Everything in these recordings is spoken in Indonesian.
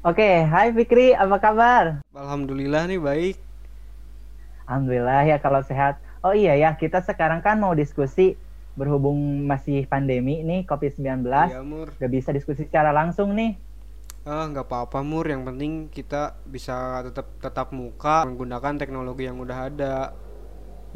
Oke, hai Fikri, apa kabar? Alhamdulillah nih baik. Alhamdulillah ya kalau sehat. Oh iya ya, kita sekarang kan mau diskusi berhubung masih pandemi nih COVID-19. Iya, Mur. Gak bisa diskusi secara langsung nih. Ah, nggak apa-apa, Mur. Yang penting kita bisa tetap tetap muka menggunakan teknologi yang udah ada.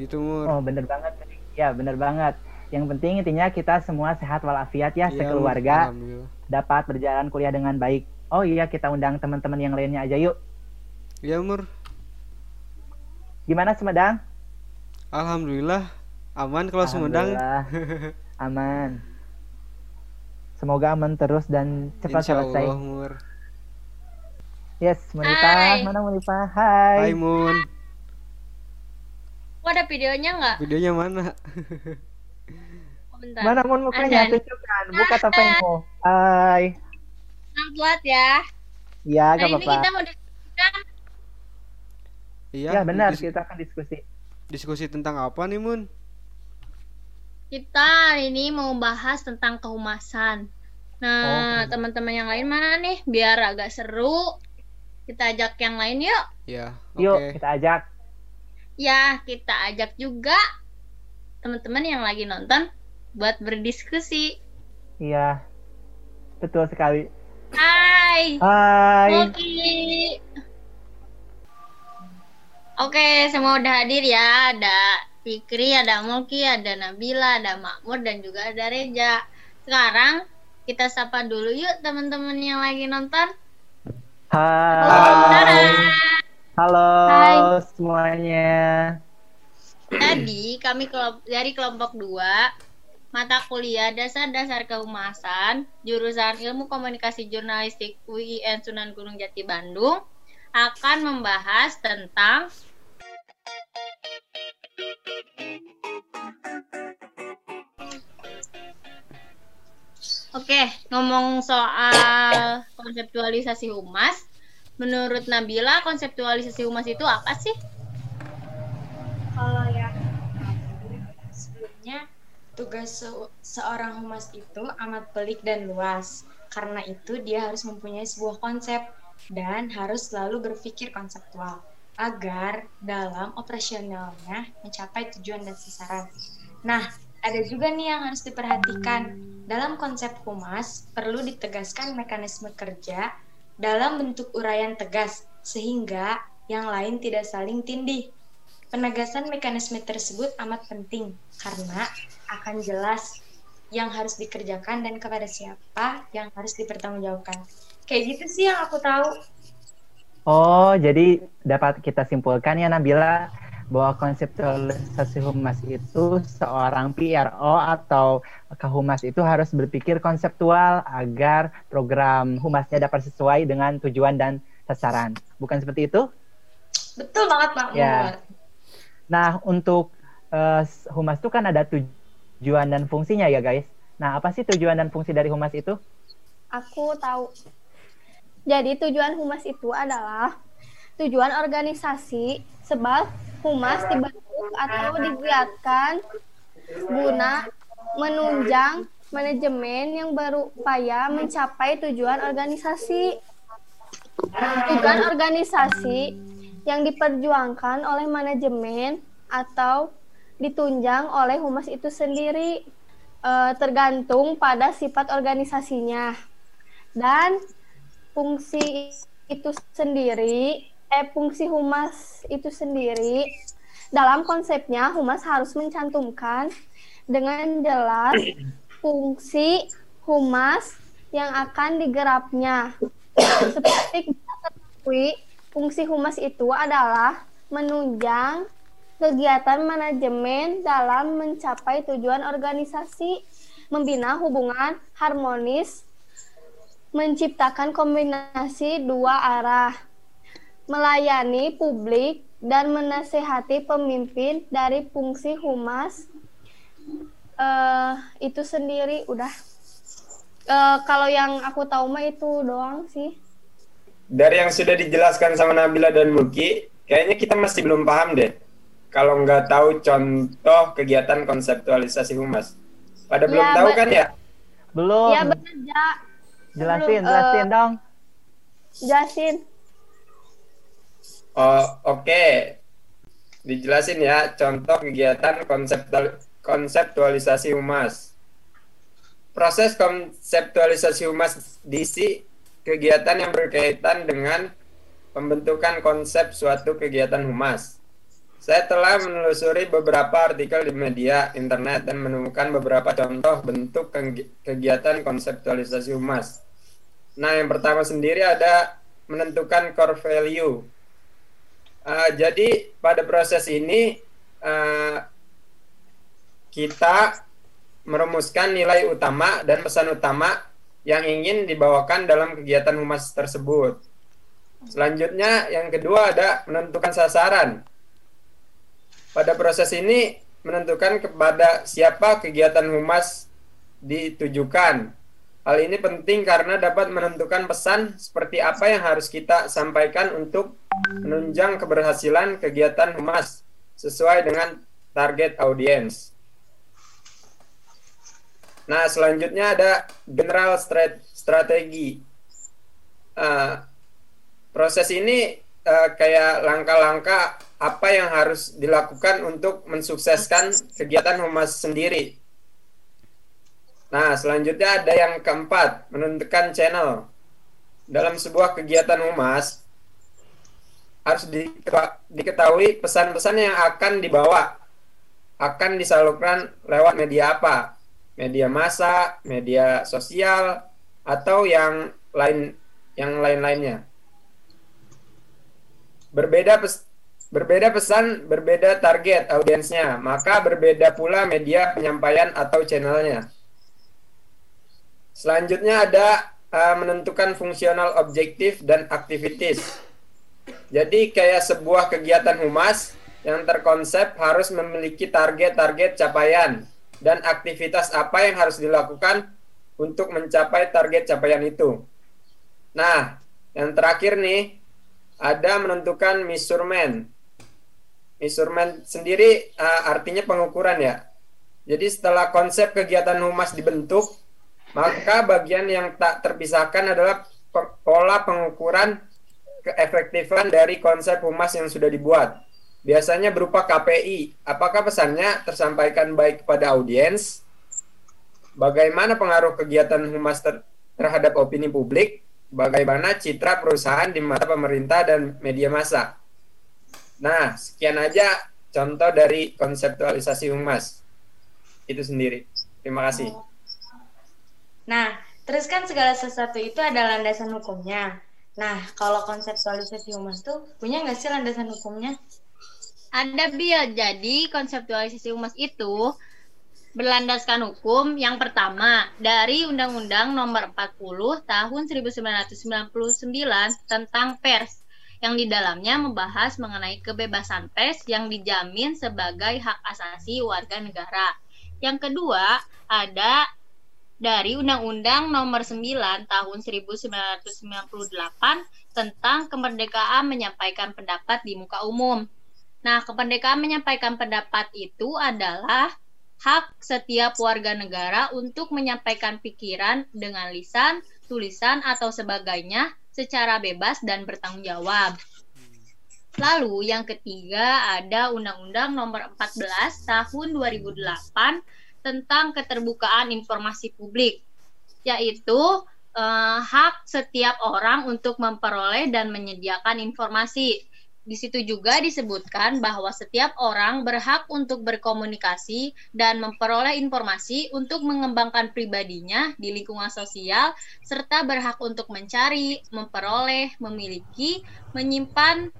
Itu, Mur. Oh, bener banget. Ya, bener banget. Yang penting intinya kita semua sehat walafiat ya, Iya, Mur. sekeluarga dapat berjalan kuliah dengan baik. Oh iya, kita undang teman-teman yang lainnya aja yuk. Iya, Mur. Gimana Sumedang? Alhamdulillah aman kalau Sumedang. Alhamdulillah, aman. Semoga aman terus dan cepat Insya selesai. Allah, Mur. Yes, Munifah, Hai. mana Munifah? Hai. Hai, Mun. Kok ada videonya nggak? Videonya mana? Oh, bentar. Mana Mun mukanya? Tunjukkan, buka topengmu. Hai. Maaf buat ya. Ya, Nah gak ini apa-apa. kita mau diskusikan Iya, Ya, benar, dis- kita akan diskusi. diskusi tentang apa nih, Mun? kita hari ini mau bahas tentang kehumasan. Nah, Oh. teman-teman yang lain mana nih? Biar agak seru. Kita ajak yang lain yuk. Ya, Yuk, oke. kita ajak. Ya, kita ajak juga teman-teman yang lagi nonton buat berdiskusi. Iya. Betul sekali. Hai. Hai. Moki. Oke, semua udah hadir ya. Ada Fikri, ada Moki, ada Nabila, ada Makmur, dan juga ada Reja. Sekarang kita sapa dulu yuk teman-teman yang lagi nonton. Hai. Halo Hai. semuanya. Jadi, kami kelomp- dari kelompok 2 mata kuliah dasar-dasar kehumasan jurusan Ilmu Komunikasi Jurnalistik UIN Sunan Gunung Jati Bandung akan membahas tentang Oke, ngomong soal konseptualisasi humas, menurut Nabila konseptualisasi humas itu apa sih? Kalau yang sebelumnya tugas se- seorang humas itu amat pelik dan luas. Karena itu dia harus mempunyai sebuah konsep dan harus selalu berpikir konseptual agar dalam operasionalnya mencapai tujuan dan sasaran. Nah, ada juga nih yang harus diperhatikan. Dalam konsep humas perlu ditegaskan mekanisme kerja dalam bentuk uraian tegas sehingga yang lain tidak saling tindih. Penegasan mekanisme tersebut amat penting karena akan jelas yang harus dikerjakan dan kepada siapa yang harus dipertanggungjawabkan. Kayak gitu sih yang aku tahu. Oh, jadi dapat kita simpulkan ya Nabila bahwa konseptualisasi humas itu seorang PRO atau kehumas itu harus berpikir konseptual agar program humasnya dapat sesuai dengan tujuan dan sasaran. Bukan seperti itu? Betul banget, Pak. Ya. Nah, untuk eh, humas itu kan ada tujuan dan fungsinya ya, guys. Nah, apa sih tujuan dan fungsi dari humas itu? Aku tahu. Jadi tujuan humas itu adalah tujuan organisasi sebab humas dibentuk atau digiatkan guna menunjang manajemen yang berupaya mencapai tujuan organisasi. Tujuan organisasi yang diperjuangkan oleh manajemen atau ditunjang oleh humas itu sendiri eh, tergantung pada sifat organisasinya. Dan fungsi itu sendiri eh fungsi humas itu sendiri dalam konsepnya humas harus mencantumkan dengan jelas fungsi humas yang akan digerapnya. Seperti kita ketahui fungsi humas itu adalah menunjang kegiatan manajemen dalam mencapai tujuan organisasi membina hubungan harmonis menciptakan kombinasi dua arah, melayani publik dan menasehati pemimpin dari fungsi humas eh itu sendiri udah. Eh, kalau yang aku tahu mah itu doang sih. Dari yang sudah dijelaskan sama Nabila dan Muki, kayaknya kita masih belum paham deh. Kalau nggak tahu contoh kegiatan konseptualisasi humas. Pada belum Ya, tahu ba- kan ya? Belum. Iya benar, Ja. jelasin, belum, eh, jelasin dong. Jelasin. Oh, oke. Dijelasin ya contoh kegiatan konseptual, konseptualisasi humas. Proses konseptualisasi humas diisi kegiatan yang berkaitan dengan pembentukan konsep suatu kegiatan humas. Saya telah menelusuri beberapa artikel di media internet dan menemukan beberapa contoh bentuk kegiatan konseptualisasi humas. Nah, yang pertama sendiri ada menentukan core value Uh, jadi pada proses ini uh, kita merumuskan nilai utama dan pesan utama yang ingin dibawakan dalam kegiatan humas tersebut. Selanjutnya yang kedua ada menentukan sasaran. Pada proses ini menentukan kepada siapa kegiatan humas ditujukan. Hal ini penting karena dapat menentukan pesan seperti apa yang harus kita sampaikan untuk menunjang keberhasilan kegiatan humas sesuai dengan target audiens. Nah, selanjutnya ada general strategi. Uh, proses ini uh, kayak langkah-langkah apa yang harus dilakukan untuk mensukseskan kegiatan humas sendiri. Nah, selanjutnya ada yang keempat, menentukan channel. Dalam sebuah kegiatan humas, harus diketahui pesan-pesan yang akan dibawa akan disalurkan lewat media apa media massa media sosial atau yang lain yang lain-lainnya. Berbeda pes, berbeda pesan berbeda target audiensnya maka berbeda pula media penyampaian atau channelnya. Selanjutnya ada uh, menentukan fungsional objektif dan aktivitas jadi kayak sebuah kegiatan humas yang terkonsep harus memiliki target-target capaian dan aktivitas apa yang harus dilakukan untuk mencapai target capaian itu. Nah, yang terakhir nih ada menentukan measurement. Measurement sendiri uh, artinya pengukuran ya. Jadi setelah konsep kegiatan humas dibentuk, maka bagian yang tak terpisahkan adalah pola pengukuran keefektifan dari konsep humas yang sudah dibuat. Biasanya berupa KPI. Apakah pesannya tersampaikan baik kepada audiens? Bagaimana pengaruh kegiatan humas ter terhadap opini publik? Bagaimana citra perusahaan di mata pemerintah dan media massa? Nah, sekian aja contoh dari konseptualisasi humas. Itu sendiri. Terima kasih. Nah, terus kan segala sesuatu itu ada landasan hukumnya. Nah, kalau konseptualisasi humas tuh punya nggak sih landasan hukumnya? Ada Bil. Jadi konseptualisasi humas itu berlandaskan hukum yang pertama dari Undang-Undang Nomor 40 Tahun 1999 tentang pers yang di dalamnya membahas mengenai kebebasan pers yang dijamin sebagai hak asasi warga negara. Yang kedua, ada dari Undang-Undang Nomor 9 Tahun 1998 tentang kemerdekaan menyampaikan pendapat di muka umum. Nah, kemerdekaan menyampaikan pendapat itu adalah hak setiap warga negara untuk menyampaikan pikiran dengan lisan, tulisan, atau sebagainya secara bebas dan bertanggung jawab. Lalu yang ketiga ada Undang-Undang Nomor 14 Tahun 2008 tentang keterbukaan informasi publik, yaitu eh, hak setiap orang untuk memperoleh dan menyediakan informasi. Di situ juga disebutkan bahwa setiap orang berhak untuk berkomunikasi dan memperoleh informasi untuk mengembangkan pribadinya di lingkungan sosial, serta berhak untuk mencari, memperoleh, memiliki, menyimpan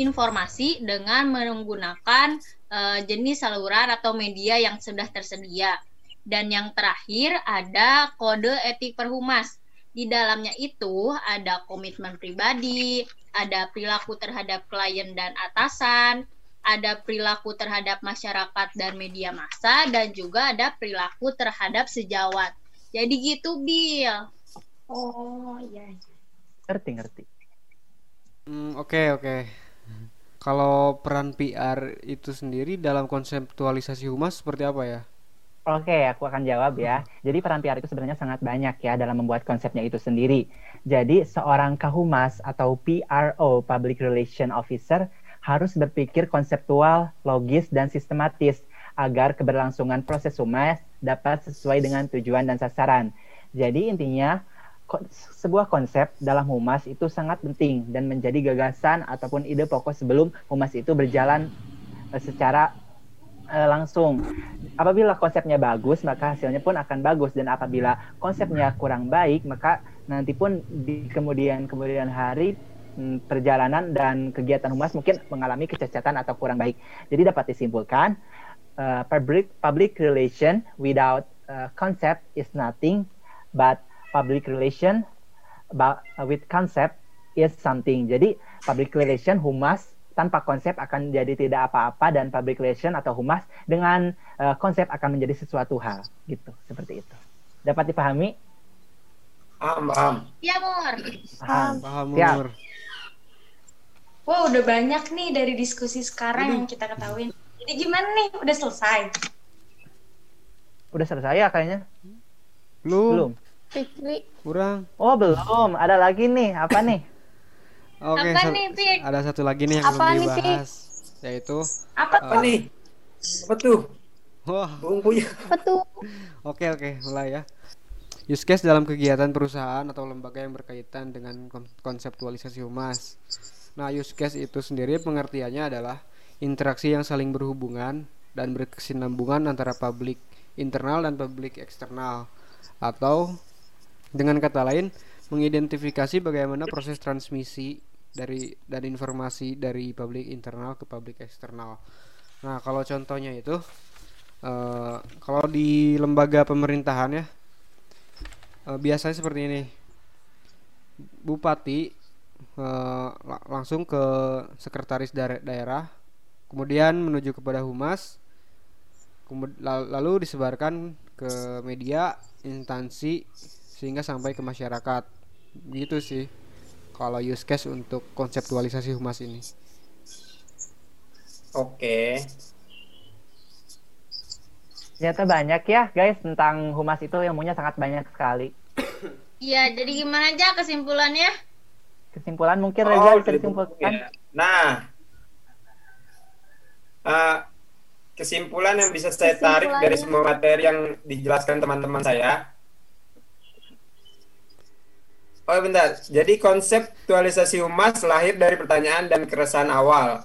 informasi dengan menggunakan uh, jenis saluran atau media yang sudah tersedia. Dan yang terakhir ada kode etik perhumas. Di dalamnya itu ada komitmen pribadi, ada perilaku terhadap klien dan atasan, ada perilaku terhadap masyarakat dan media massa, dan juga ada perilaku terhadap sejawat. Jadi gitu, Bill. Oh, iya. Ngerti, ngerti. Hmm, oke, oke. Kalau peran PR itu sendiri dalam konseptualisasi humas seperti apa ya? Oke, aku akan jawab ya. Jadi peran PR itu sebenarnya sangat banyak ya dalam membuat konsepnya itu sendiri. Jadi seorang kahumas atau PRO (Public Relation Officer) harus berpikir konseptual, logis, dan sistematis agar keberlangsungan proses humas dapat sesuai dengan tujuan dan sasaran. Jadi intinya sebuah konsep dalam humas itu sangat penting dan menjadi gagasan ataupun ide pokok sebelum humas itu berjalan eh, secara eh, langsung. Apabila konsepnya bagus, maka hasilnya pun akan bagus dan apabila konsepnya kurang baik, maka nanti pun di kemudian kemudian hari mm, perjalanan dan kegiatan humas mungkin mengalami kecacatan atau kurang baik. Jadi dapat disimpulkan uh, public public relation without uh, concept is nothing, but public relation ba- with concept is something. Jadi public relation humas tanpa konsep akan jadi tidak apa-apa dan public relation atau humas dengan uh, konsep akan menjadi sesuatu hal gitu seperti itu. Dapat dipahami? Paham, paham. Iya, Mur. Paham. Paham. Mur. Wah udah banyak nih dari diskusi sekarang yang kita ketahuin. Jadi gimana nih? Udah selesai? Udah selesai ya kayaknya? Belum. Belum. Fikri, Kurang. Oh, belum. Ada lagi nih. Apa nih? Oke, nih, Pik? ada satu lagi nih yang Apa belum nih, dibahas, yaitu Apa Apa nih? Apa tuh? wah, Bumbunya. apa tuh? oke oke, mulai ya. Use case dalam kegiatan perusahaan atau lembaga yang berkaitan dengan kon- konseptualisasi humas. Nah, use case itu sendiri pengertiannya adalah interaksi yang saling berhubungan dan berkesinambungan antara publik internal dan publik eksternal atau dengan kata lain mengidentifikasi bagaimana proses transmisi dari dan informasi dari publik internal ke publik eksternal. Nah, kalau contohnya itu eh, kalau di lembaga pemerintahan ya eh, biasanya seperti ini. Bupati la- langsung ke sekretaris daer- daerah, kemudian menuju kepada humas, lalu disebarkan ke media, instansi sehingga sampai ke masyarakat. Gitu sih. Kalau use case untuk konseptualisasi humas ini. Oke. Ternyata banyak ya guys tentang humas itu ilmunya sangat banyak sekali. Iya, jadi gimana aja kesimpulannya? Kesimpulan mungkin Oh, Reza bisa disimpulkan. Ya. Nah, eh, kesimpulan yang bisa saya tarik dari semua materi yang dijelaskan teman-teman saya. Oh bentar, jadi konseptualisasi humas lahir dari pertanyaan dan keresahan awal.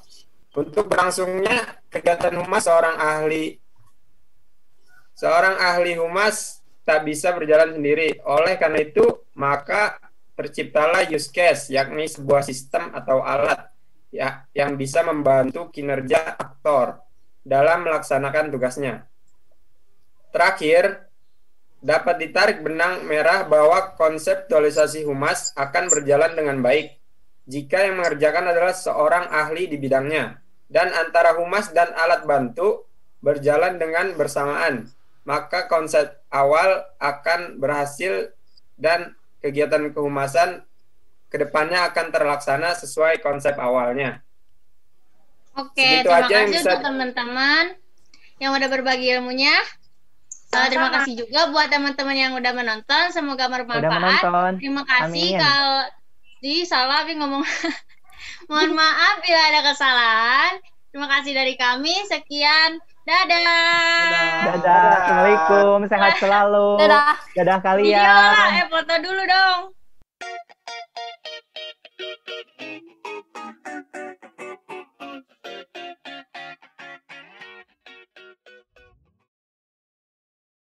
Untuk berlangsungnya kegiatan humas seorang ahli seorang ahli humas tak bisa berjalan sendiri. Oleh karena itu, maka terciptalah use case, yakni sebuah sistem atau alat ya, yang bisa membantu kinerja aktor dalam melaksanakan tugasnya. Terakhir, dapat ditarik benang merah bahwa konseptualisasi humas akan berjalan dengan baik jika yang mengerjakan adalah seorang ahli di bidangnya dan antara humas dan alat bantu berjalan dengan bersamaan maka konsep awal akan berhasil dan kegiatan kehumasan ke depannya akan terlaksana sesuai konsep awalnya. Oke, Segitu terima aja yang kasih bisa- untuk teman-teman yang udah berbagi ilmunya. Eh, Sama-sama. terima kasih juga buat teman-teman yang udah menonton. Semoga bermanfaat. Menonton. Terima kasih Amin. kalau di salah tapi ngomong. Mohon maaf bila ada kesalahan. Terima kasih dari kami. Sekian. Dadah. Dadah. Dadah. Assalamualaikum. Sehat selalu. Dadah. Dadah kalian. Video lah. Eh foto dulu dong.